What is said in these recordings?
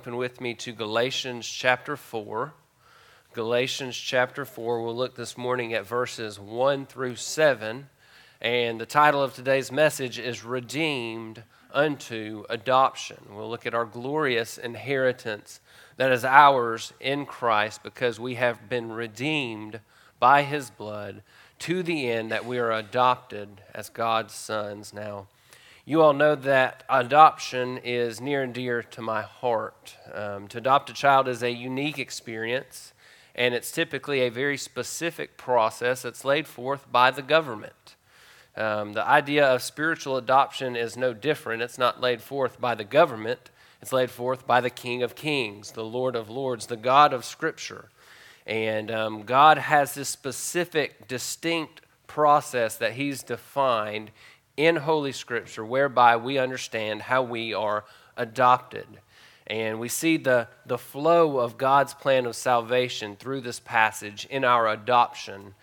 Open with me to Galatians chapter 4. Galatians chapter 4. We'll look this morning at verses 1 through 7. And the title of today's message is Redeemed unto Adoption. We'll look at our glorious inheritance that is ours in Christ because we have been redeemed by his blood to the end that we are adopted as God's sons now. You all know that adoption is near and dear to my heart. Um, to adopt a child is a unique experience, and it's typically a very specific process that's laid forth by the government. Um, the idea of spiritual adoption is no different. It's not laid forth by the government, it's laid forth by the King of Kings, the Lord of Lords, the God of Scripture. And um, God has this specific, distinct process that He's defined in Holy Scripture whereby we understand how we are adopted. And we see the, the flow of God's plan of salvation through this passage in our adoption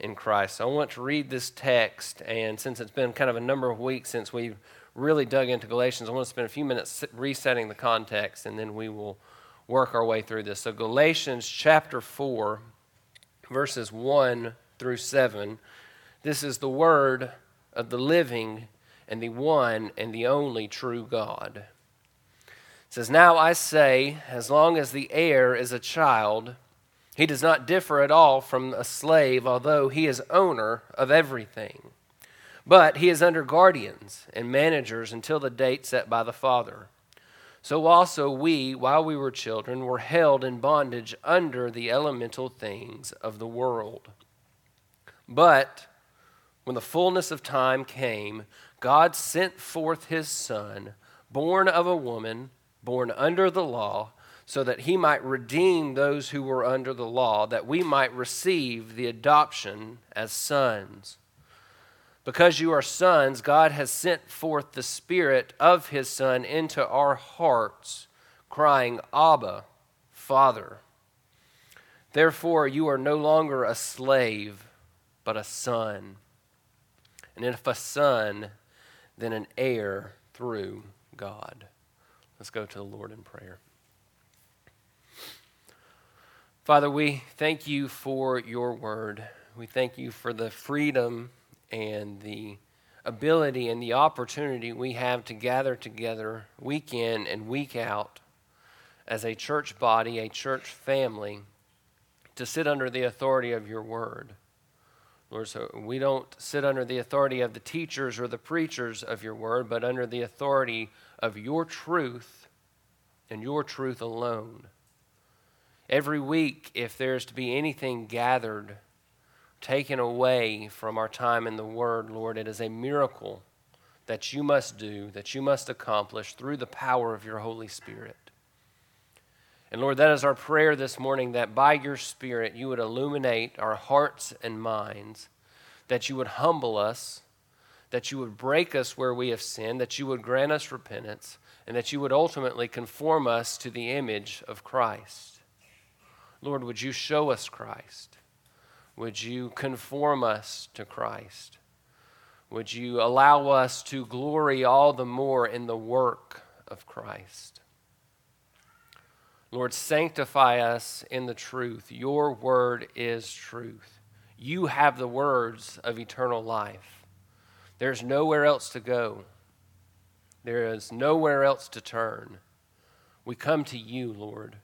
in Christ. So I want to read this text, and since it's been kind of a number of weeks since we've really dug into Galatians, I want to spend a few minutes resetting the context, and then we will work our way through this. So, Galatians chapter 4, verses 1 through 7. This is the word of the living and the one and the only true God. It says, Now I say, as long as the heir is a child, he does not differ at all from a slave, although he is owner of everything. But he is under guardians and managers until the date set by the father. So also we, while we were children, were held in bondage under the elemental things of the world. But when the fullness of time came, God sent forth his Son, born of a woman, born under the law, so that he might redeem those who were under the law, that we might receive the adoption as sons. Because you are sons, God has sent forth the Spirit of his Son into our hearts, crying, Abba, Father. Therefore, you are no longer a slave, but a son and if a son, then an heir through God. Let's go to the Lord in prayer. Father, we thank you for your word. We thank you for the freedom and the ability and the opportunity we have to gather together week in and week out as a church body, a church family, to sit under the authority of your word. Lord, so we don't sit under the authority of the teachers or the preachers of your word, but under the authority of your truth and your truth alone. Every week, if there's to be anything gathered, taken away from our time in the Word, Lord, it is a miracle that you must do, that you must accomplish through the power of your Holy Spirit. And Lord, that is our prayer this morning that by your Spirit you would illuminate our hearts and minds, that you would humble us, that you would break us where we have sinned, that you would grant us repentance, and that you would ultimately conform us to the image of Christ. Lord, would you show us Christ? Would you conform us to Christ? Would you allow us to glory all the more in the work of Christ? Lord, sanctify us in the truth. Your word is truth. You have the words of eternal life. There's nowhere else to go, there is nowhere else to turn. We come to you, Lord.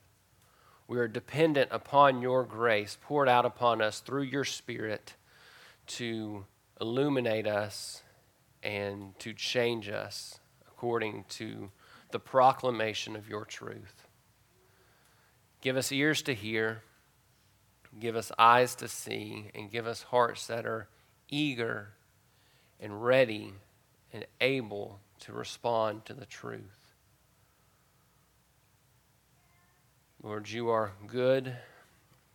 We are dependent upon your grace poured out upon us through your Spirit to illuminate us and to change us according to the proclamation of your truth. Give us ears to hear, give us eyes to see, and give us hearts that are eager and ready and able to respond to the truth. Lord, you are good,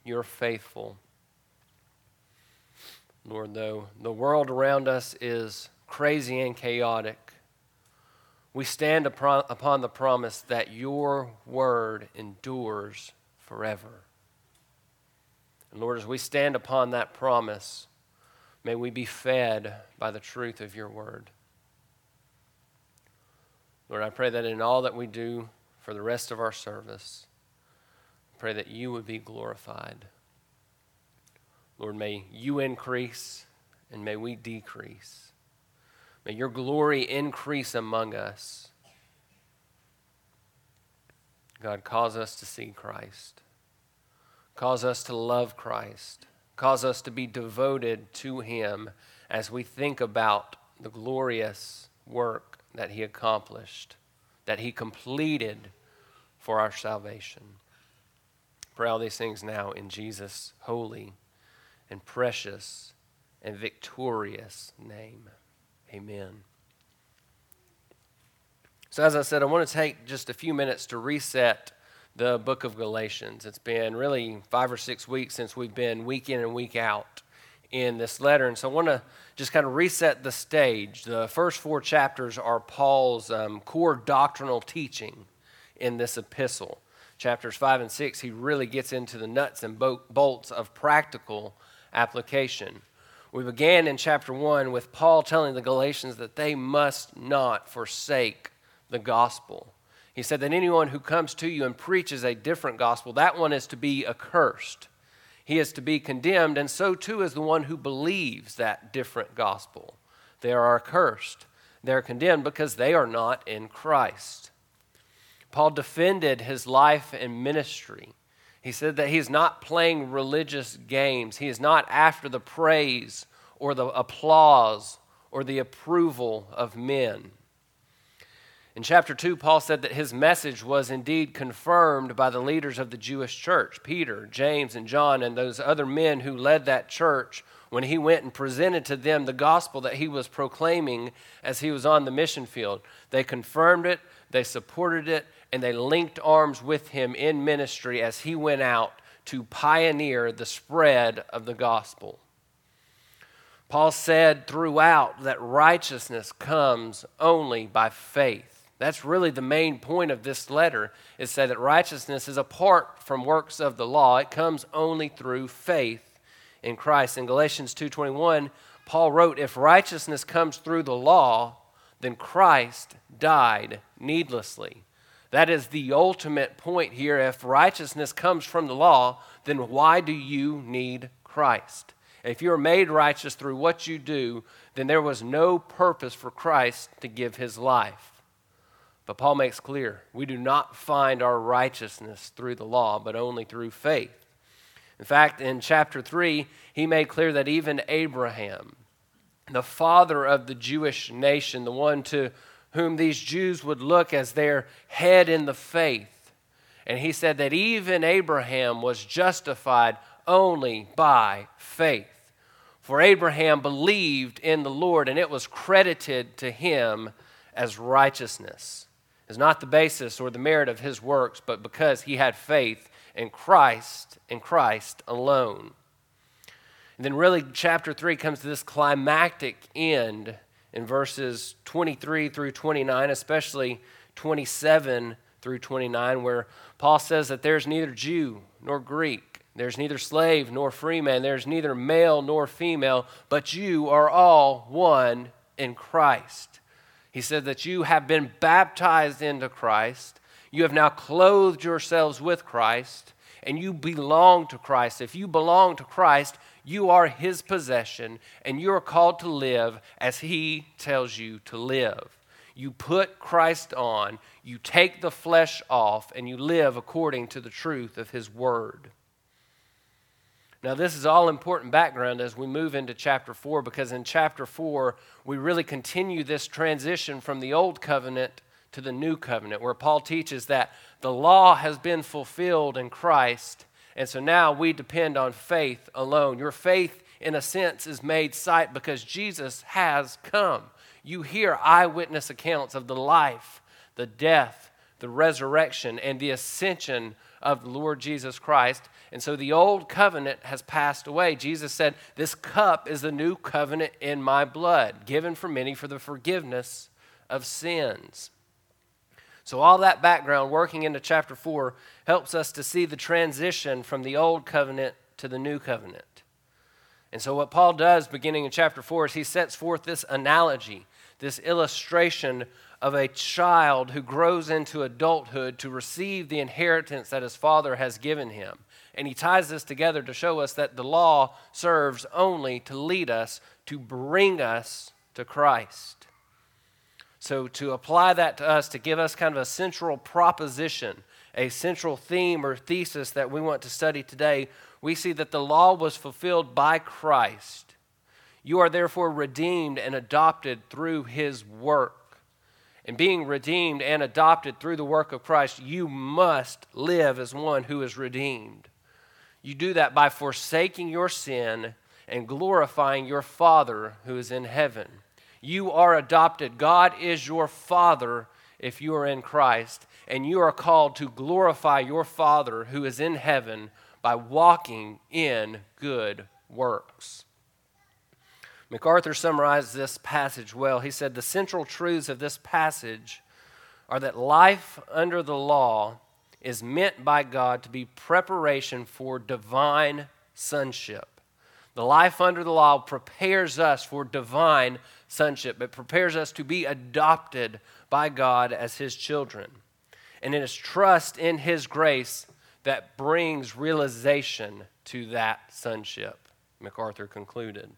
you're faithful. Lord, though the world around us is crazy and chaotic, we stand upon the promise that your word endures forever. And Lord, as we stand upon that promise, may we be fed by the truth of your word. Lord, I pray that in all that we do for the rest of our service. Pray that you would be glorified. Lord, may you increase and may we decrease. May your glory increase among us. God, cause us to see Christ. Cause us to love Christ. Cause us to be devoted to Him as we think about the glorious work that He accomplished, that He completed for our salvation. Pray all these things now in Jesus' holy and precious and victorious name. Amen. So, as I said, I want to take just a few minutes to reset the book of Galatians. It's been really five or six weeks since we've been week in and week out in this letter. And so I want to just kind of reset the stage. The first four chapters are Paul's um, core doctrinal teaching in this epistle. Chapters five and six, he really gets into the nuts and bolts of practical application. We began in chapter 1 with Paul telling the Galatians that they must not forsake the gospel. He said that anyone who comes to you and preaches a different gospel, that one is to be accursed. He is to be condemned, and so too is the one who believes that different gospel. They are accursed. They're condemned because they are not in Christ. Paul defended his life and ministry. He said that he's not playing religious games. He is not after the praise or the applause or the approval of men. In chapter 2, Paul said that his message was indeed confirmed by the leaders of the Jewish church Peter, James, and John, and those other men who led that church when he went and presented to them the gospel that he was proclaiming as he was on the mission field. They confirmed it, they supported it, and they linked arms with him in ministry as he went out to pioneer the spread of the gospel. Paul said throughout that righteousness comes only by faith. That's really the main point of this letter is say that righteousness is apart from works of the law. It comes only through faith in Christ. In Galatians 2:21, Paul wrote, "If righteousness comes through the law, then Christ died needlessly." That is the ultimate point here. If righteousness comes from the law, then why do you need Christ? If you're made righteous through what you do, then there was no purpose for Christ to give his life. But Paul makes clear we do not find our righteousness through the law, but only through faith. In fact, in chapter 3, he made clear that even Abraham, the father of the Jewish nation, the one to whom these Jews would look as their head in the faith. And he said that even Abraham was justified only by faith. For Abraham believed in the Lord, and it was credited to him as righteousness. Is not the basis or the merit of his works, but because he had faith in Christ, in Christ alone. And then, really, chapter 3 comes to this climactic end in verses 23 through 29, especially 27 through 29, where Paul says that there's neither Jew nor Greek, there's neither slave nor free man, there's neither male nor female, but you are all one in Christ. He said that you have been baptized into Christ, you have now clothed yourselves with Christ, and you belong to Christ. If you belong to Christ, you are his possession, and you are called to live as he tells you to live. You put Christ on, you take the flesh off, and you live according to the truth of his word. Now, this is all important background as we move into chapter 4, because in chapter 4, we really continue this transition from the old covenant to the new covenant, where Paul teaches that the law has been fulfilled in Christ and so now we depend on faith alone. Your faith, in a sense, is made sight because Jesus has come. You hear eyewitness accounts of the life, the death, the resurrection, and the ascension of the Lord Jesus Christ. And so the old covenant has passed away. Jesus said, This cup is the new covenant in my blood, given for many for the forgiveness of sins. So, all that background working into chapter 4 helps us to see the transition from the old covenant to the new covenant. And so, what Paul does beginning in chapter 4 is he sets forth this analogy this illustration of a child who grows into adulthood to receive the inheritance that his father has given him. And he ties this together to show us that the law serves only to lead us, to bring us to Christ. So, to apply that to us, to give us kind of a central proposition, a central theme or thesis that we want to study today, we see that the law was fulfilled by Christ. You are therefore redeemed and adopted through his work. And being redeemed and adopted through the work of Christ, you must live as one who is redeemed. You do that by forsaking your sin and glorifying your Father who is in heaven. You are adopted. God is your Father if you are in Christ, and you are called to glorify your Father who is in heaven by walking in good works. MacArthur summarized this passage well. He said the central truths of this passage are that life under the law is meant by God to be preparation for divine sonship. The life under the law prepares us for divine sonship. It prepares us to be adopted by God as His children. And it is trust in His grace that brings realization to that sonship, MacArthur concluded.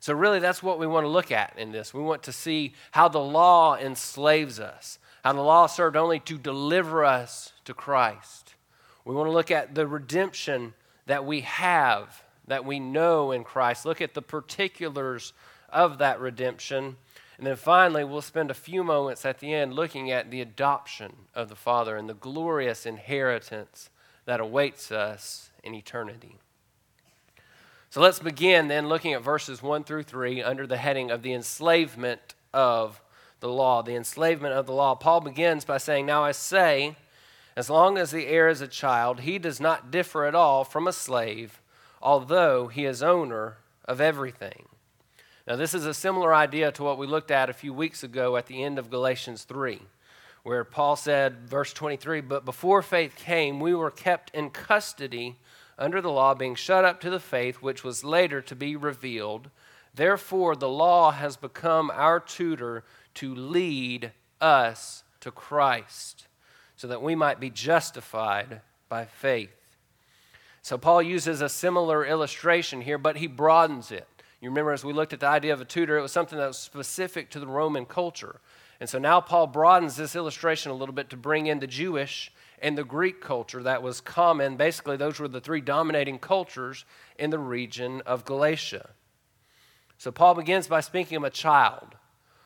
So, really, that's what we want to look at in this. We want to see how the law enslaves us, how the law served only to deliver us to Christ. We want to look at the redemption that we have that we know in Christ. Look at the particulars of that redemption. And then finally, we'll spend a few moments at the end looking at the adoption of the Father and the glorious inheritance that awaits us in eternity. So let's begin then looking at verses 1 through 3 under the heading of the enslavement of the law. The enslavement of the law. Paul begins by saying, Now I say, as long as the heir is a child, he does not differ at all from a slave although he is owner of everything. Now, this is a similar idea to what we looked at a few weeks ago at the end of Galatians 3, where Paul said, verse 23, But before faith came, we were kept in custody under the law, being shut up to the faith which was later to be revealed. Therefore, the law has become our tutor to lead us to Christ, so that we might be justified by faith. So Paul uses a similar illustration here, but he broadens it. You remember as we looked at the idea of a tutor, it was something that was specific to the Roman culture. And so now Paul broadens this illustration a little bit to bring in the Jewish and the Greek culture that was common. Basically, those were the three dominating cultures in the region of Galatia. So Paul begins by speaking of a child,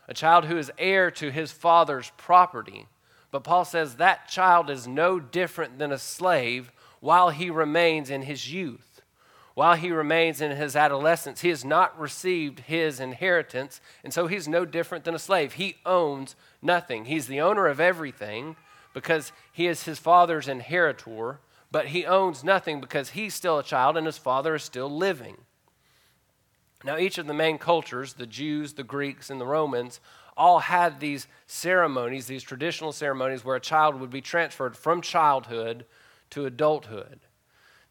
a child who is heir to his father's property. But Paul says that child is no different than a slave while he remains in his youth, while he remains in his adolescence. He has not received his inheritance, and so he's no different than a slave. He owns nothing. He's the owner of everything because he is his father's inheritor, but he owns nothing because he's still a child and his father is still living. Now, each of the main cultures, the Jews, the Greeks, and the Romans, all had these ceremonies, these traditional ceremonies where a child would be transferred from childhood to adulthood.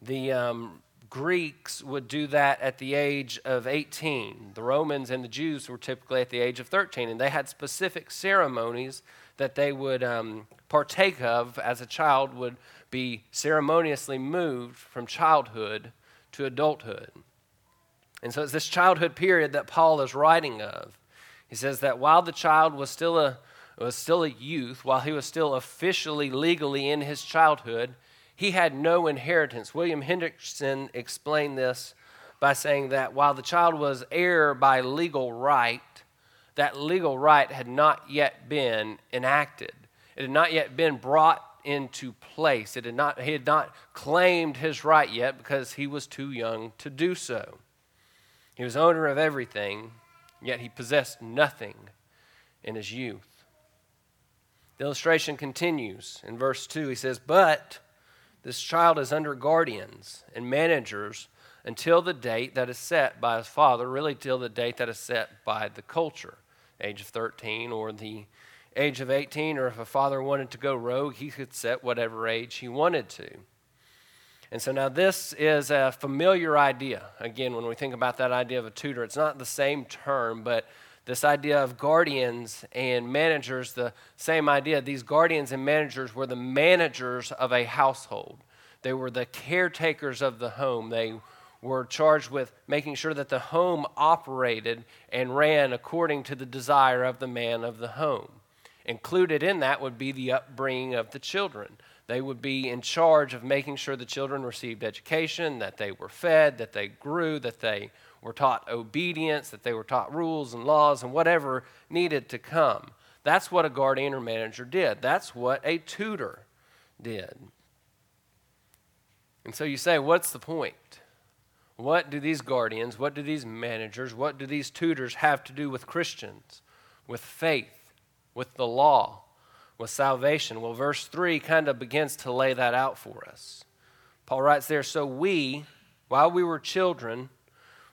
The um, Greeks would do that at the age of 18. The Romans and the Jews were typically at the age of 13, and they had specific ceremonies that they would um, partake of as a child would be ceremoniously moved from childhood to adulthood. And so it's this childhood period that Paul is writing of. He says that while the child was still a was still a youth, while he was still officially legally in his childhood, he had no inheritance. William Hendriksen explained this by saying that while the child was heir by legal right, that legal right had not yet been enacted. It had not yet been brought into place. It had not, he had not claimed his right yet because he was too young to do so. He was owner of everything, yet he possessed nothing in his youth. The illustration continues in verse 2. He says, But this child is under guardians and managers until the date that is set by his father, really till the date that is set by the culture, age of 13 or the age of 18, or if a father wanted to go rogue, he could set whatever age he wanted to. And so now this is a familiar idea. Again, when we think about that idea of a tutor, it's not the same term, but This idea of guardians and managers, the same idea. These guardians and managers were the managers of a household. They were the caretakers of the home. They were charged with making sure that the home operated and ran according to the desire of the man of the home. Included in that would be the upbringing of the children. They would be in charge of making sure the children received education, that they were fed, that they grew, that they were taught obedience, that they were taught rules and laws and whatever needed to come. That's what a guardian or manager did. That's what a tutor did. And so you say, what's the point? What do these guardians, what do these managers, what do these tutors have to do with Christians, with faith, with the law, with salvation? Well, verse 3 kind of begins to lay that out for us. Paul writes there, So we, while we were children,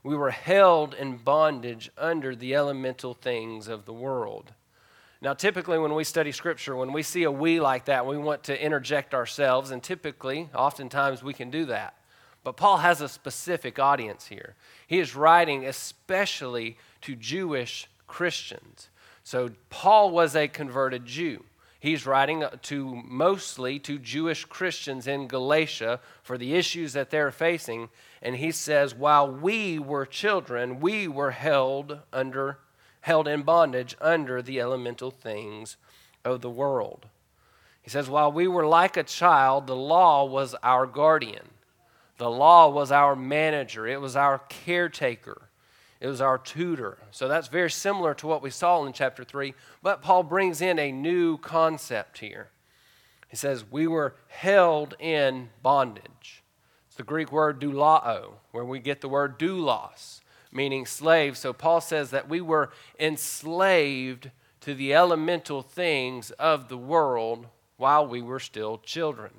we were held in bondage under the elemental things of the world. Now, typically, when we study Scripture, when we see a we like that, we want to interject ourselves, and typically, oftentimes, we can do that. But Paul has a specific audience here. He is writing especially to Jewish Christians. So, Paul was a converted Jew. He's writing to mostly to Jewish Christians in Galatia for the issues that they're facing. And he says, while we were children, we were held under held in bondage under the elemental things of the world. He says, while we were like a child, the law was our guardian. The law was our manager. It was our caretaker. It was our tutor. So that's very similar to what we saw in chapter 3. But Paul brings in a new concept here. He says, We were held in bondage. It's the Greek word doulao, where we get the word doulos, meaning slave. So Paul says that we were enslaved to the elemental things of the world while we were still children.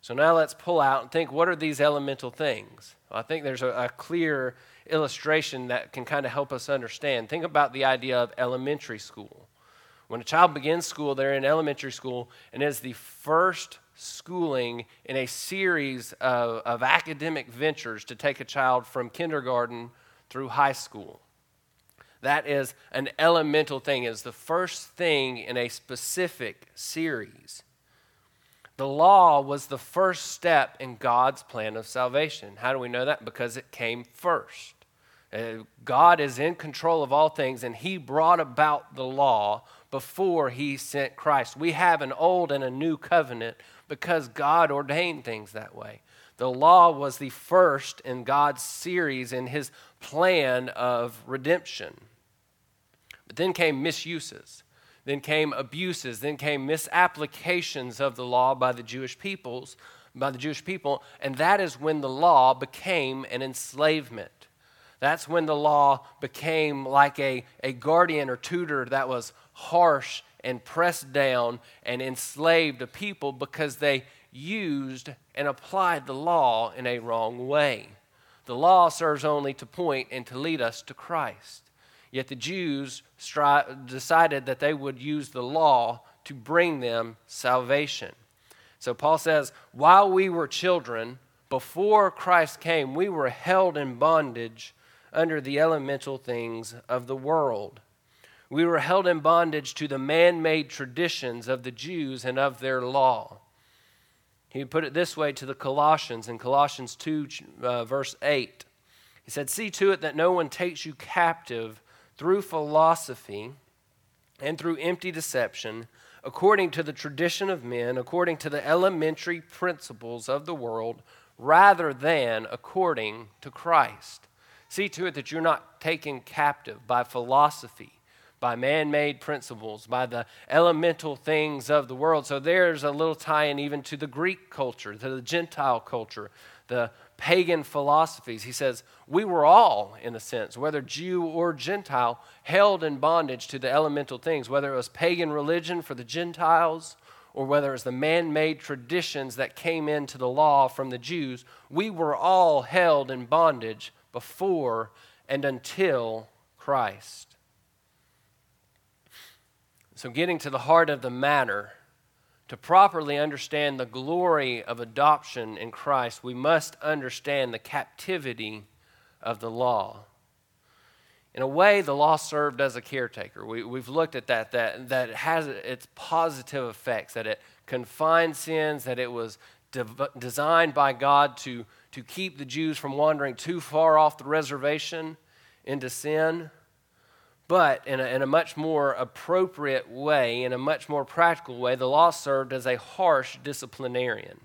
So now let's pull out and think what are these elemental things? I think there's a, a clear illustration that can kind of help us understand. Think about the idea of elementary school. When a child begins school, they're in elementary school, and it's the first schooling in a series of, of academic ventures to take a child from kindergarten through high school. That is an elemental thing, is the first thing in a specific series. The law was the first step in God's plan of salvation. How do we know that? Because it came first. Uh, God is in control of all things, and He brought about the law before He sent Christ. We have an old and a new covenant because God ordained things that way. The law was the first in God's series in His plan of redemption. But then came misuses. Then came abuses, then came misapplications of the law by the Jewish peoples, by the Jewish people, and that is when the law became an enslavement. That's when the law became like a, a guardian or tutor that was harsh and pressed down and enslaved a people because they used and applied the law in a wrong way. The law serves only to point and to lead us to Christ. Yet the Jews stri- decided that they would use the law to bring them salvation. So Paul says, while we were children, before Christ came, we were held in bondage under the elemental things of the world. We were held in bondage to the man made traditions of the Jews and of their law. He put it this way to the Colossians in Colossians 2, uh, verse 8. He said, See to it that no one takes you captive through philosophy and through empty deception, according to the tradition of men, according to the elementary principles of the world, rather than according to Christ. See to it that you're not taken captive by philosophy, by man made principles, by the elemental things of the world. So there's a little tie in even to the Greek culture, to the Gentile culture, the pagan philosophies. He says, We were all, in a sense, whether Jew or Gentile, held in bondage to the elemental things, whether it was pagan religion for the Gentiles or whether it was the man made traditions that came into the law from the Jews. We were all held in bondage before and until Christ. So, getting to the heart of the matter, to properly understand the glory of adoption in Christ, we must understand the captivity of the law. in a way, the law served as a caretaker. We, we've looked at that, that, that it has its positive effects, that it confined sins, that it was de- designed by God to, to keep the Jews from wandering too far off the reservation into sin. But in a, in a much more appropriate way, in a much more practical way, the law served as a harsh disciplinarian.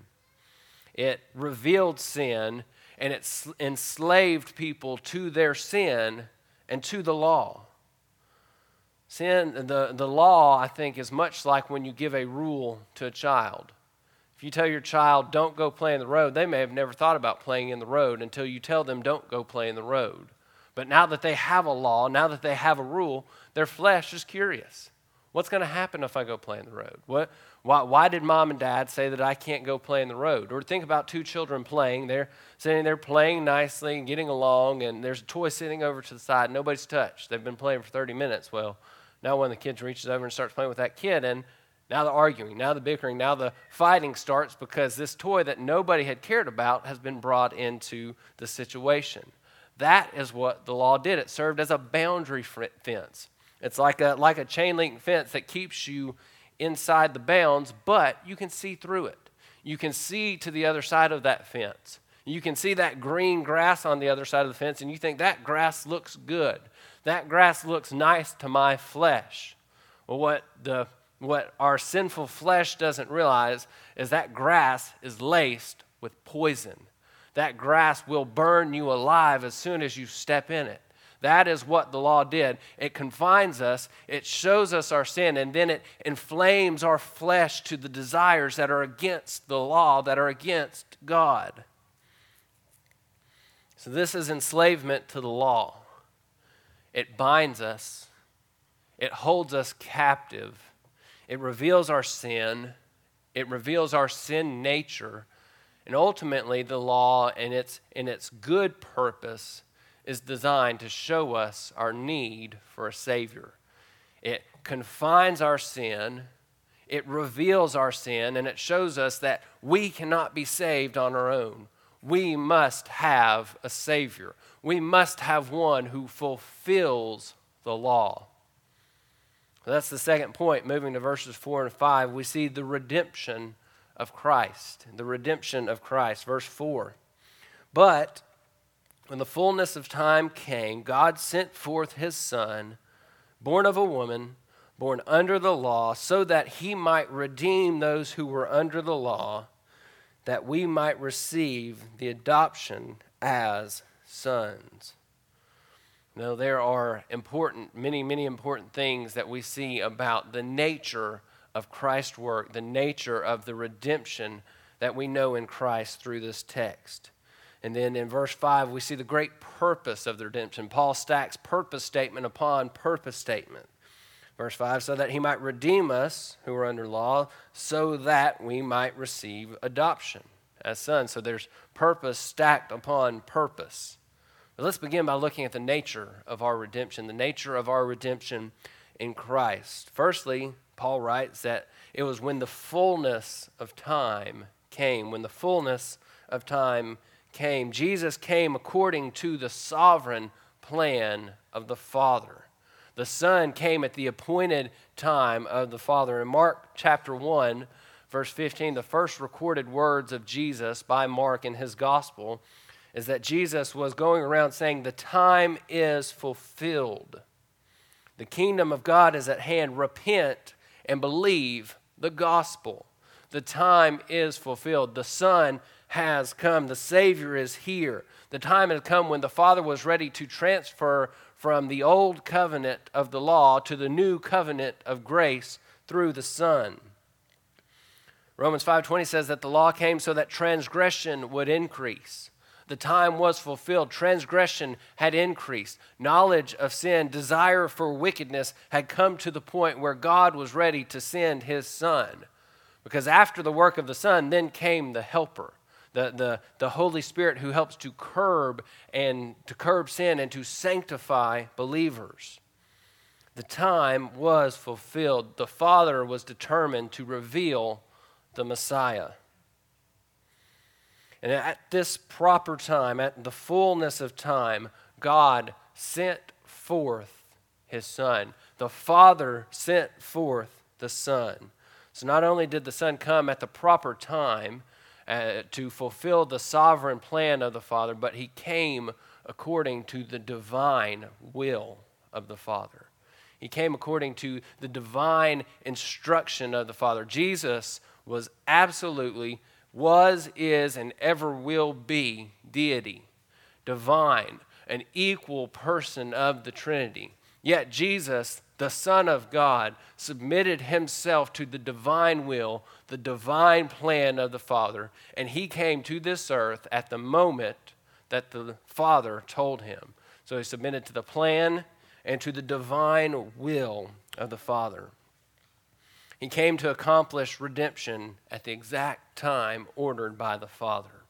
It revealed sin and it enslaved people to their sin and to the law. Sin, the, the law, I think, is much like when you give a rule to a child. If you tell your child, don't go play in the road, they may have never thought about playing in the road until you tell them, don't go play in the road. But now that they have a law, now that they have a rule, their flesh is curious. What's going to happen if I go play in the road? What, why, why did mom and dad say that I can't go play in the road? Or think about two children playing. They're sitting there playing nicely and getting along, and there's a toy sitting over to the side. Nobody's touched. They've been playing for 30 minutes. Well, now one of the kids reaches over and starts playing with that kid, and now the arguing, now the bickering, now the fighting starts because this toy that nobody had cared about has been brought into the situation. That is what the law did. It served as a boundary fence. It's like a, like a chain link fence that keeps you inside the bounds, but you can see through it. You can see to the other side of that fence. You can see that green grass on the other side of the fence, and you think that grass looks good. That grass looks nice to my flesh. Well, what, the, what our sinful flesh doesn't realize is that grass is laced with poison. That grass will burn you alive as soon as you step in it. That is what the law did. It confines us, it shows us our sin, and then it inflames our flesh to the desires that are against the law, that are against God. So, this is enslavement to the law. It binds us, it holds us captive, it reveals our sin, it reveals our sin nature, and ultimately, the law, and its, in its good purpose, is designed to show us our need for a Savior. It confines our sin, it reveals our sin, and it shows us that we cannot be saved on our own. We must have a Savior. We must have one who fulfills the law. That's the second point. Moving to verses 4 and 5, we see the redemption of Christ. The redemption of Christ. Verse 4. But when the fullness of time came, God sent forth his Son, born of a woman, born under the law, so that he might redeem those who were under the law, that we might receive the adoption as sons. Now, there are important, many, many important things that we see about the nature of Christ's work, the nature of the redemption that we know in Christ through this text. And then in verse 5, we see the great purpose of the redemption. Paul stacks purpose statement upon purpose statement. Verse 5 so that he might redeem us who are under law, so that we might receive adoption as sons. So there's purpose stacked upon purpose. But let's begin by looking at the nature of our redemption, the nature of our redemption in Christ. Firstly, Paul writes that it was when the fullness of time came, when the fullness of time came. Jesus came according to the sovereign plan of the Father. The Son came at the appointed time of the Father. In Mark chapter 1, verse 15, the first recorded words of Jesus by Mark in his gospel is that Jesus was going around saying, The time is fulfilled. The kingdom of God is at hand. Repent and believe the gospel. The time is fulfilled. The Son has come. The Savior is here. The time has come when the Father was ready to transfer from the old covenant of the law to the new covenant of grace through the Son. Romans 5:20 says that the law came so that transgression would increase. The time was fulfilled. Transgression had increased. Knowledge of sin, desire for wickedness had come to the point where God was ready to send his son. Because after the work of the son, then came the helper the, the, the Holy Spirit who helps to curb and to curb sin and to sanctify believers. The time was fulfilled. The Father was determined to reveal the Messiah. And at this proper time, at the fullness of time, God sent forth his Son. The Father sent forth the Son. So not only did the Son come at the proper time uh, to fulfill the sovereign plan of the Father, but he came according to the divine will of the Father. He came according to the divine instruction of the Father. Jesus was absolutely, was, is, and ever will be deity, divine, an equal person of the Trinity. Yet Jesus, the Son of God, submitted himself to the divine will, the divine plan of the Father, and he came to this earth at the moment that the Father told him. So he submitted to the plan and to the divine will of the Father. He came to accomplish redemption at the exact time ordered by the Father.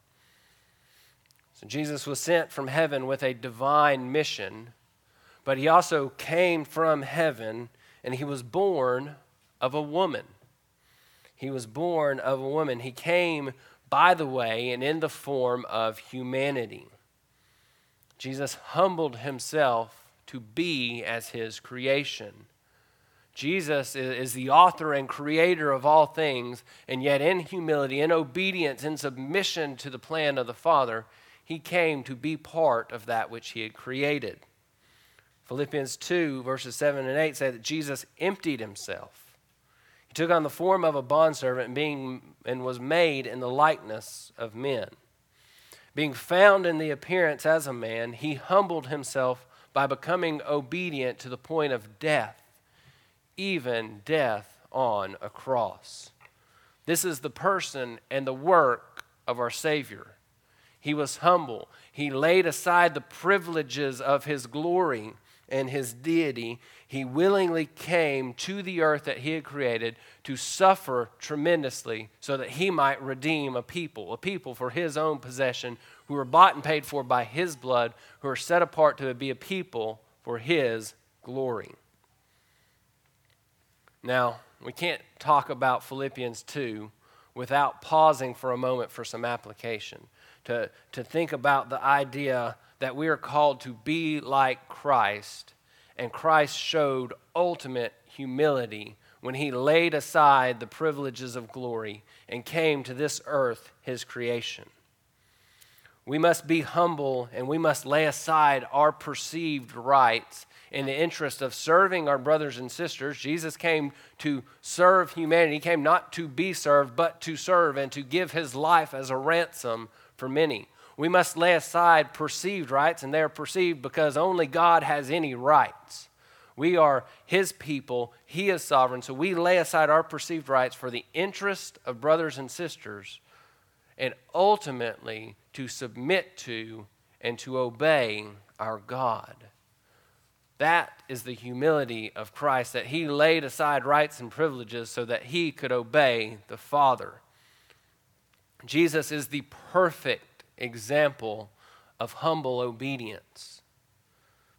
So Jesus was sent from heaven with a divine mission, but he also came from heaven and he was born of a woman. He was born of a woman. He came by the way and in the form of humanity. Jesus humbled himself to be as his creation. Jesus is the author and creator of all things, and yet in humility, in obedience, in submission to the plan of the Father, he came to be part of that which he had created. Philippians 2, verses 7 and 8 say that Jesus emptied himself. He took on the form of a bondservant being, and was made in the likeness of men. Being found in the appearance as a man, he humbled himself by becoming obedient to the point of death, even death on a cross. This is the person and the work of our Savior. He was humble. He laid aside the privileges of his glory and his deity. He willingly came to the earth that he had created to suffer tremendously so that he might redeem a people, a people for his own possession who are bought and paid for by his blood, who are set apart to be a people for his glory. Now, we can't talk about Philippians 2 without pausing for a moment for some application, to, to think about the idea that we are called to be like Christ, and Christ showed ultimate humility when he laid aside the privileges of glory and came to this earth, his creation. We must be humble and we must lay aside our perceived rights in the interest of serving our brothers and sisters. Jesus came to serve humanity. He came not to be served, but to serve and to give his life as a ransom for many. We must lay aside perceived rights, and they are perceived because only God has any rights. We are his people, he is sovereign, so we lay aside our perceived rights for the interest of brothers and sisters and ultimately to submit to and to obey our God. That is the humility of Christ, that he laid aside rights and privileges so that he could obey the Father. Jesus is the perfect example of humble obedience.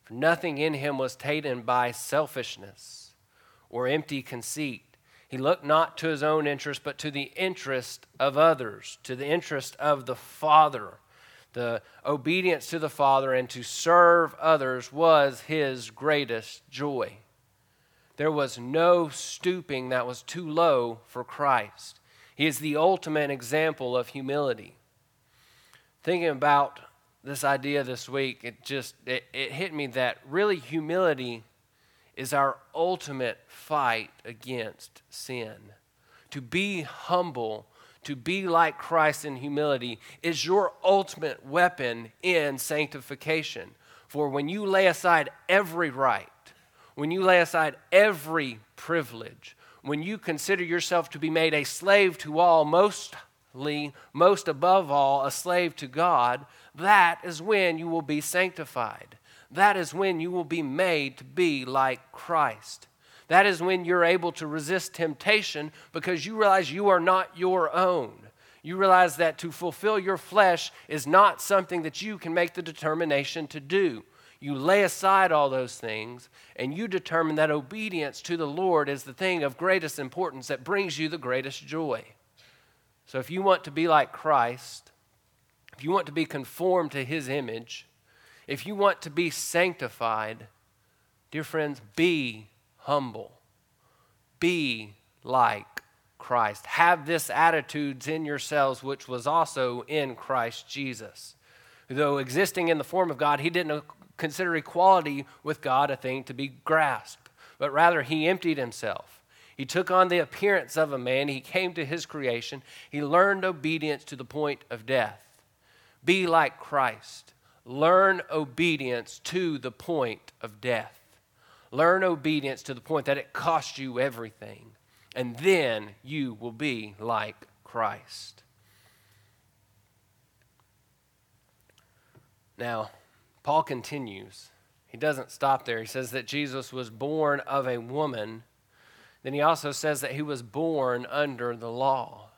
For nothing in him was taken by selfishness or empty conceit he looked not to his own interest, but to the interest of others, to the interest of the Father. The obedience to the Father and to serve others was his greatest joy. There was no stooping that was too low for Christ. He is the ultimate example of humility. Thinking about this idea this week, it just it, it hit me that really humility is our ultimate fight against sin. To be humble, to be like Christ in humility, is your ultimate weapon in sanctification. For when you lay aside every right, when you lay aside every privilege, when you consider yourself to be made a slave to all, mostly, most above all, a slave to God, that is when you will be sanctified that is when you will be made to be like Christ. That is when you're able to resist temptation because you realize you are not your own. You realize that to fulfill your flesh is not something that you can make the determination to do. You lay aside all those things and you determine that obedience to the Lord is the thing of greatest importance that brings you the greatest joy. So if you want to be like Christ, if you want to be conformed to his image, if you want to be sanctified, Dear friends, be humble. Be like Christ. Have this attitude in yourselves, which was also in Christ Jesus. Though existing in the form of God, he didn't consider equality with God a thing to be grasped, but rather he emptied himself. He took on the appearance of a man. He came to his creation. He learned obedience to the point of death. Be like Christ. Learn obedience to the point of death. Learn obedience to the point that it costs you everything. And then you will be like Christ. Now, Paul continues. He doesn't stop there. He says that Jesus was born of a woman. Then he also says that he was born under the law.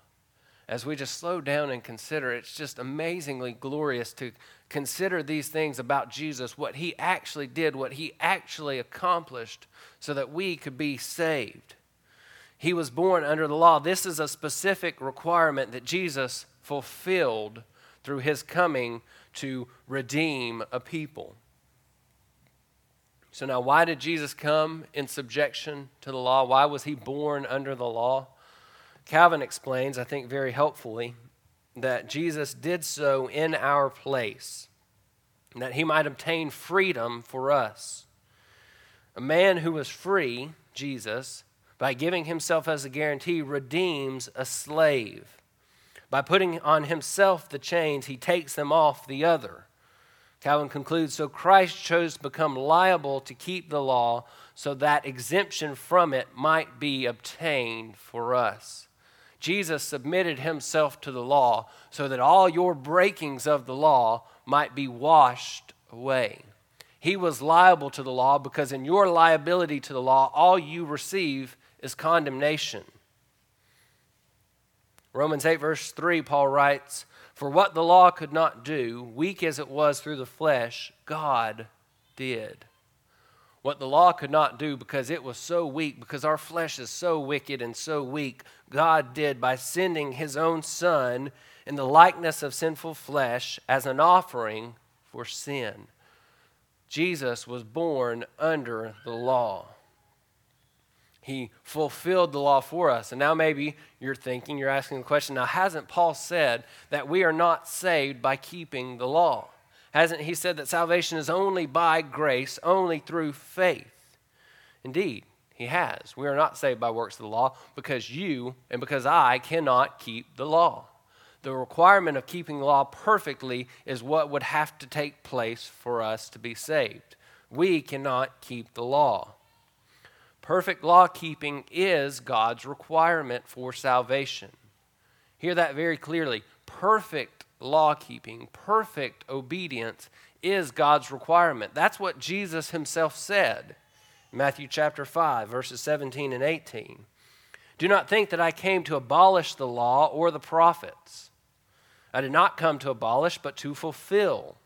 As we just slow down and consider, it's just amazingly glorious to consider these things about Jesus, what he actually did, what he actually accomplished, so that we could be saved. He was born under the law. This is a specific requirement that Jesus fulfilled through his coming to redeem a people. So, now why did Jesus come in subjection to the law? Why was he born under the law? Calvin explains, I think very helpfully, that Jesus did so in our place, that he might obtain freedom for us. A man who was free, Jesus, by giving himself as a guarantee, redeems a slave. By putting on himself the chains, he takes them off the other. Calvin concludes So Christ chose to become liable to keep the law so that exemption from it might be obtained for us. Jesus submitted himself to the law so that all your breakings of the law might be washed away. He was liable to the law because in your liability to the law, all you receive is condemnation. Romans 8, verse 3, Paul writes, For what the law could not do, weak as it was through the flesh, God did. What the law could not do because it was so weak, because our flesh is so wicked and so weak, God did by sending his own Son in the likeness of sinful flesh as an offering for sin. Jesus was born under the law. He fulfilled the law for us. And now maybe you're thinking, you're asking the question now, hasn't Paul said that we are not saved by keeping the law? Hasn't he said that salvation is only by grace, only through faith? Indeed, he has. We are not saved by works of the law because you and because I cannot keep the law. The requirement of keeping the law perfectly is what would have to take place for us to be saved. We cannot keep the law. Perfect law keeping is God's requirement for salvation. Hear that very clearly. Perfect law keeping, perfect obedience is God's requirement. That's what Jesus himself said. Matthew chapter 5, verses 17 and 18. Do not think that I came to abolish the law or the prophets. I did not come to abolish, but to fulfill.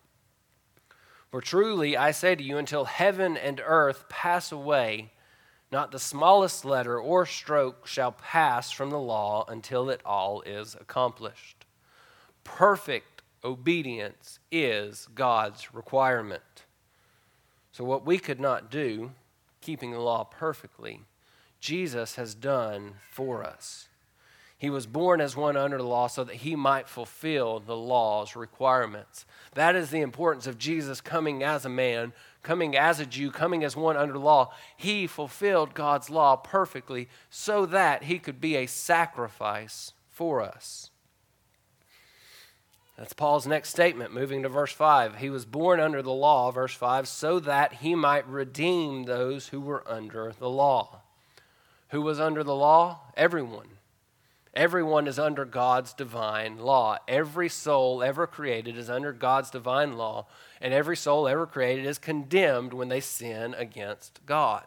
For truly I say to you, until heaven and earth pass away, not the smallest letter or stroke shall pass from the law until it all is accomplished. Perfect obedience is God's requirement. So, what we could not do, keeping the law perfectly, Jesus has done for us. He was born as one under the law so that he might fulfill the law's requirements. That is the importance of Jesus coming as a man, coming as a Jew, coming as one under law. He fulfilled God's law perfectly so that he could be a sacrifice for us. That's Paul's next statement, moving to verse 5. He was born under the law, verse 5, so that he might redeem those who were under the law. Who was under the law? Everyone. Everyone is under God's divine law. Every soul ever created is under God's divine law, and every soul ever created is condemned when they sin against God.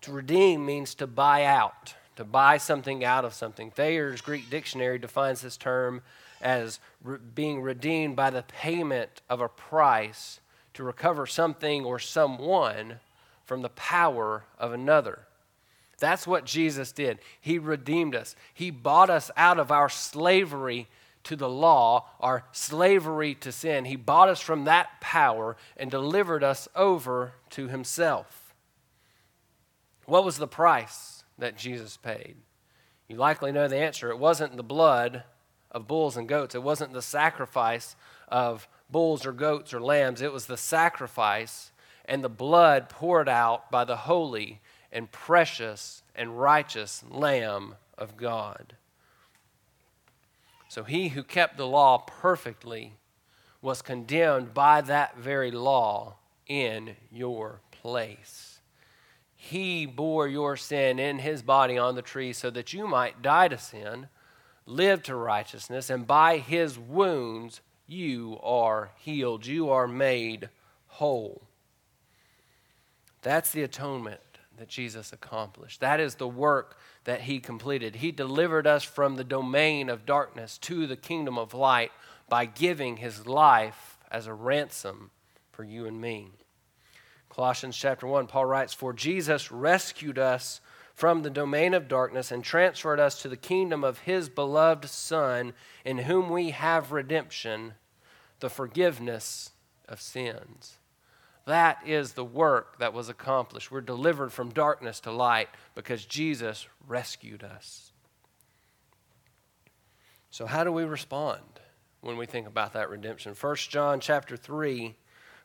To redeem means to buy out, to buy something out of something. Thayer's Greek dictionary defines this term as re- being redeemed by the payment of a price to recover something or someone from the power of another. That's what Jesus did. He redeemed us, He bought us out of our slavery to the law, our slavery to sin. He bought us from that power and delivered us over to Himself. What was the price that Jesus paid? You likely know the answer. It wasn't the blood of bulls and goats, it wasn't the sacrifice of bulls or goats or lambs. It was the sacrifice and the blood poured out by the holy and precious and righteous Lamb of God. So he who kept the law perfectly was condemned by that very law in your place. He bore your sin in his body on the tree so that you might die to sin, live to righteousness, and by his wounds you are healed. You are made whole. That's the atonement that Jesus accomplished. That is the work that he completed. He delivered us from the domain of darkness to the kingdom of light by giving his life as a ransom for you and me. Colossians chapter 1, Paul writes, For Jesus rescued us from the domain of darkness and transferred us to the kingdom of his beloved Son, in whom we have redemption, the forgiveness of sins. That is the work that was accomplished. We're delivered from darkness to light because Jesus rescued us. So how do we respond when we think about that redemption? 1 John chapter 3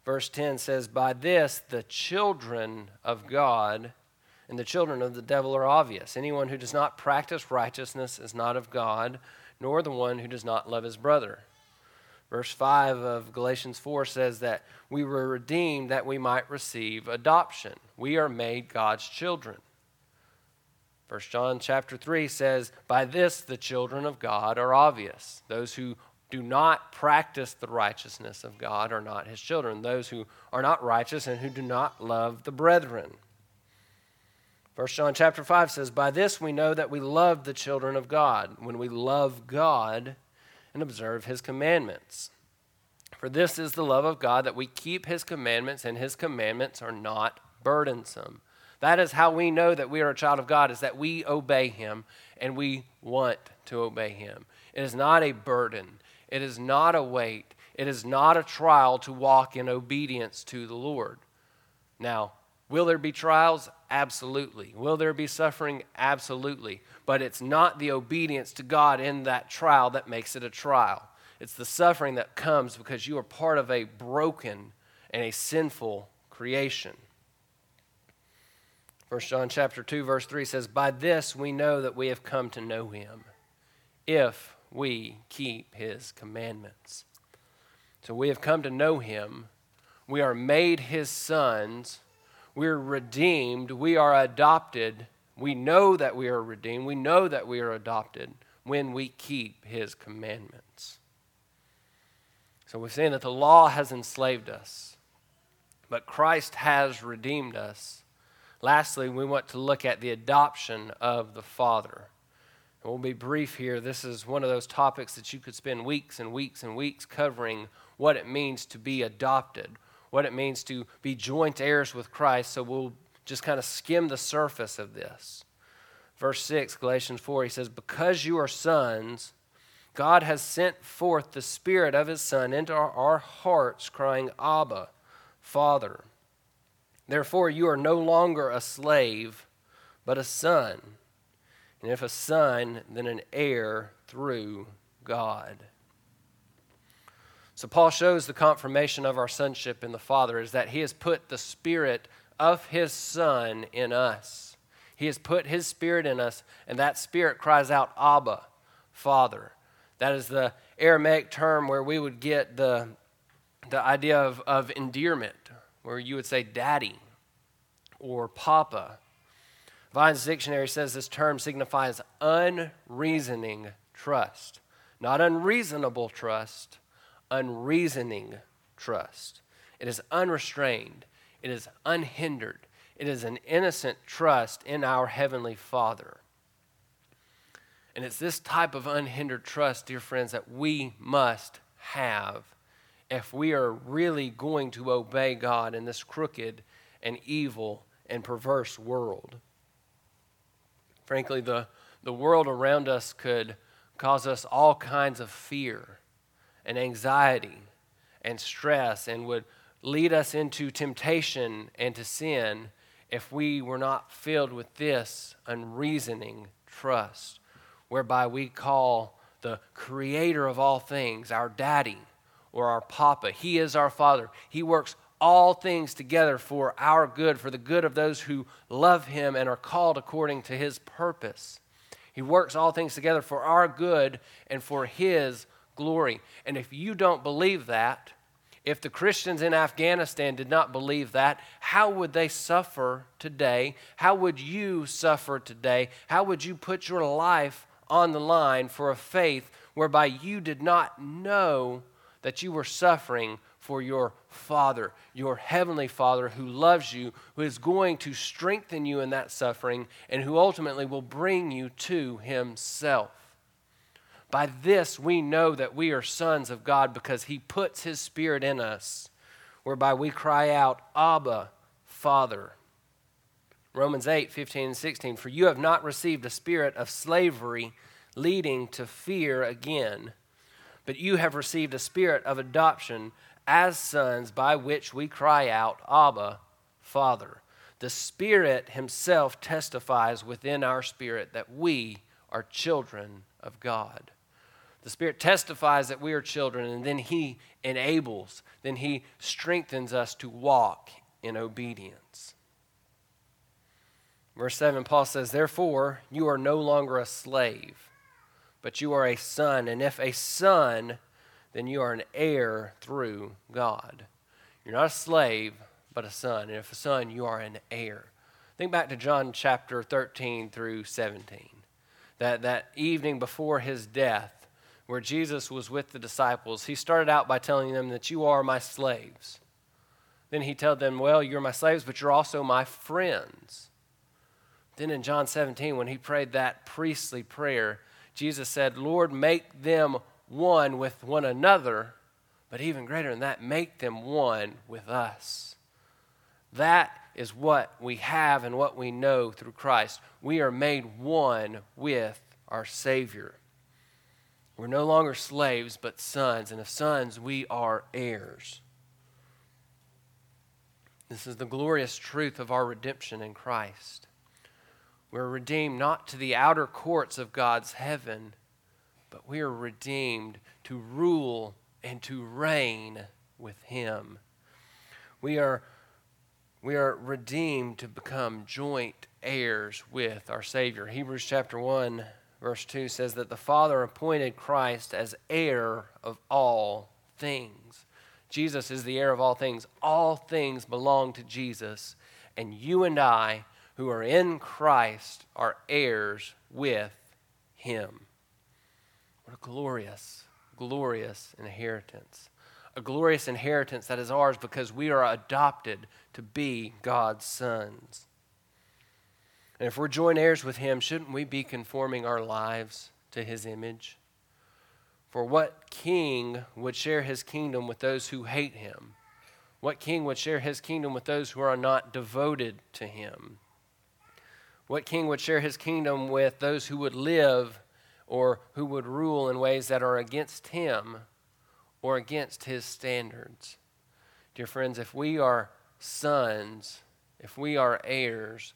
verse 10 says, "By this the children of God and the children of the devil are obvious. Anyone who does not practice righteousness is not of God, nor the one who does not love his brother." Verse 5 of Galatians 4 says that we were redeemed that we might receive adoption. We are made God's children. 1 John chapter 3 says, By this the children of God are obvious. Those who do not practice the righteousness of God are not his children. Those who are not righteous and who do not love the brethren. 1 John chapter 5 says, By this we know that we love the children of God, when we love God and observe his commandments. For this is the love of God, that we keep his commandments, and his commandments are not burdensome. That is how we know that we are a child of God, is that we obey him and we want to obey him. It is not a burden, it is not a weight, it is not a trial to walk in obedience to the Lord. Now, will there be trials? Absolutely. Will there be suffering? Absolutely. But it's not the obedience to God in that trial that makes it a trial. It's the suffering that comes because you are part of a broken and a sinful creation. 1 John chapter 2 verse 3 says, "By this we know that we have come to know him, if we keep his commandments." So we have come to know him. We are made his sons. We're redeemed. We are adopted. We know that we are redeemed. We know that we are adopted when we keep his commandments. So we're saying that the law has enslaved us, but Christ has redeemed us Lastly, we want to look at the adoption of the Father. And we'll be brief here. This is one of those topics that you could spend weeks and weeks and weeks covering what it means to be adopted, what it means to be joint heirs with Christ. So we'll just kind of skim the surface of this. Verse 6, Galatians 4, he says, Because you are sons, God has sent forth the Spirit of His Son into our, our hearts, crying, Abba, Father. Therefore, you are no longer a slave, but a son. And if a son, then an heir through God. So, Paul shows the confirmation of our sonship in the Father is that he has put the Spirit of his Son in us. He has put his Spirit in us, and that Spirit cries out, Abba, Father. That is the Aramaic term where we would get the, the idea of, of endearment where you would say daddy or papa. Vine's dictionary says this term signifies unreasoning trust. Not unreasonable trust, unreasoning trust. It is unrestrained, it is unhindered, it is an innocent trust in our Heavenly Father. And it's this type of unhindered trust, dear friends, that we must have if we are really going to obey God in this crooked and evil and perverse world. Frankly, the, the world around us could cause us all kinds of fear and anxiety and stress and would lead us into temptation and to sin if we were not filled with this unreasoning trust, whereby we call the creator of all things our daddy or our papa. He is our father. He works all things together for our good, for the good of those who love him and are called according to his purpose. He works all things together for our good and for his glory. And if you don't believe that, if the Christians in Afghanistan did not believe that, how would they suffer today? How would you suffer today? How would you put your life on the line for a faith whereby you did not know that you were suffering for your Father, your Heavenly Father who loves you, who is going to strengthen you in that suffering, and who ultimately will bring you to Himself? By this we know that we are sons of God because He puts His Spirit in us, whereby we cry out, Abba, Father. Romans 8, 15 and 16. For you have not received a spirit of slavery leading to fear again, but you have received a spirit of adoption as sons by which we cry out, Abba, Father. The Spirit Himself testifies within our spirit that we are children of God. The Spirit testifies that we are children, and then He enables, then He strengthens us to walk in obedience. Verse 7, Paul says, Therefore, you are no longer a slave, but you are a son. And if a son, then you are an heir through God. You're not a slave, but a son. And if a son, you are an heir. Think back to John chapter 13 through 17. That, that evening before his death, where Jesus was with the disciples, he started out by telling them that you are my slaves. Then he told them, Well, you're my slaves, but you're also my friends. Then in John 17, when he prayed that priestly prayer, Jesus said, Lord, make them one with one another, but even greater than that, make them one with us. That is what we have and what we know through Christ. We are made one with our Savior. We're no longer slaves, but sons. And if sons, we are heirs. This is the glorious truth of our redemption in Christ. We're redeemed not to the outer courts of God's heaven, but we are redeemed to rule and to reign with Him. We are, we are redeemed to become joint heirs with our Savior. Hebrews chapter 1 verse 2 says that the Father appointed Christ as heir of all things. Jesus is the heir of all things. All things belong to Jesus. And you and I, who are in Christ, are heirs with him. What a glorious, glorious inheritance. A glorious inheritance that is ours because we are adopted to be God's sons. And if we're joint heirs with him, shouldn't we be conforming our lives to his image? For what king would share his kingdom with those who hate him? What king would share his kingdom with those who are not devoted to him? What king would share his kingdom with those who would live or who would rule in ways that are against him or against his standards? Dear friends, if we are sons, if we are heirs,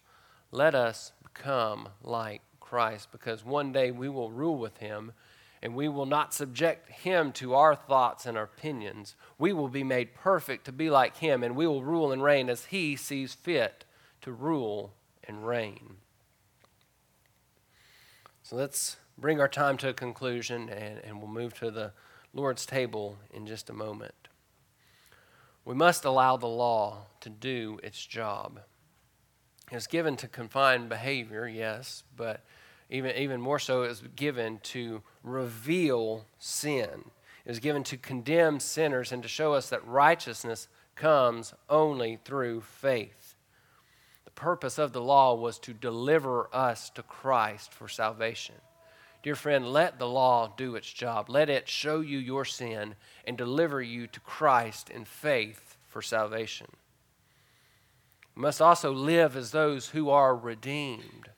let us become like Christ because one day we will rule with him and we will not subject him to our thoughts and our opinions. We will be made perfect to be like him and we will rule and reign as he sees fit to rule and reign. So let's bring our time to a conclusion and, and we'll move to the Lord's table in just a moment. We must allow the law to do its job is given to confine behavior, yes, but even, even more so, is given to reveal sin. It is given to condemn sinners and to show us that righteousness comes only through faith. The purpose of the law was to deliver us to Christ for salvation. Dear friend, let the law do its job. Let it show you your sin and deliver you to Christ in faith for salvation. We must also live as those who are redeemed.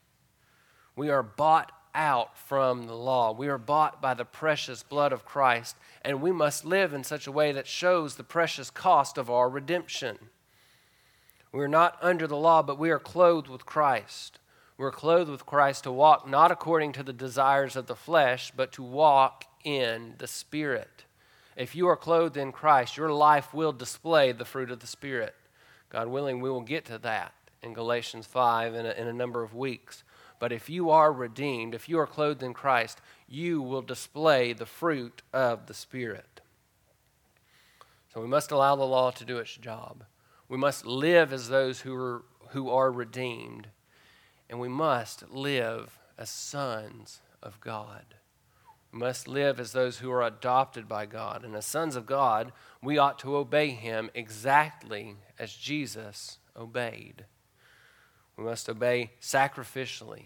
We are bought out from the law. We are bought by the precious blood of Christ, and we must live in such a way that shows the precious cost of our redemption. We are not under the law, but we are clothed with Christ. We're clothed with Christ to walk not according to the desires of the flesh, but to walk in the Spirit. If you are clothed in Christ, your life will display the fruit of the Spirit. God willing, we will get to that in Galatians 5 in a, in a number of weeks. But if you are redeemed, if you are clothed in Christ, you will display the fruit of the Spirit. So we must allow the law to do its job. We must live as those who are, who are redeemed. And we must live as sons of God. Must live as those who are adopted by God. And as sons of God, we ought to obey Him exactly as Jesus obeyed. We must obey sacrificially.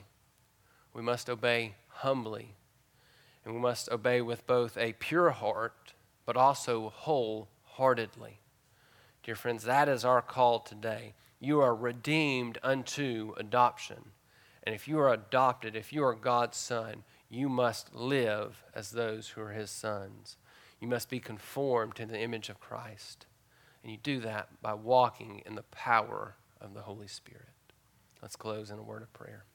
We must obey humbly. And we must obey with both a pure heart, but also wholeheartedly. Dear friends, that is our call today. You are redeemed unto adoption. And if you are adopted, if you are God's son, you must live as those who are his sons. You must be conformed to the image of Christ. And you do that by walking in the power of the Holy Spirit. Let's close in a word of prayer.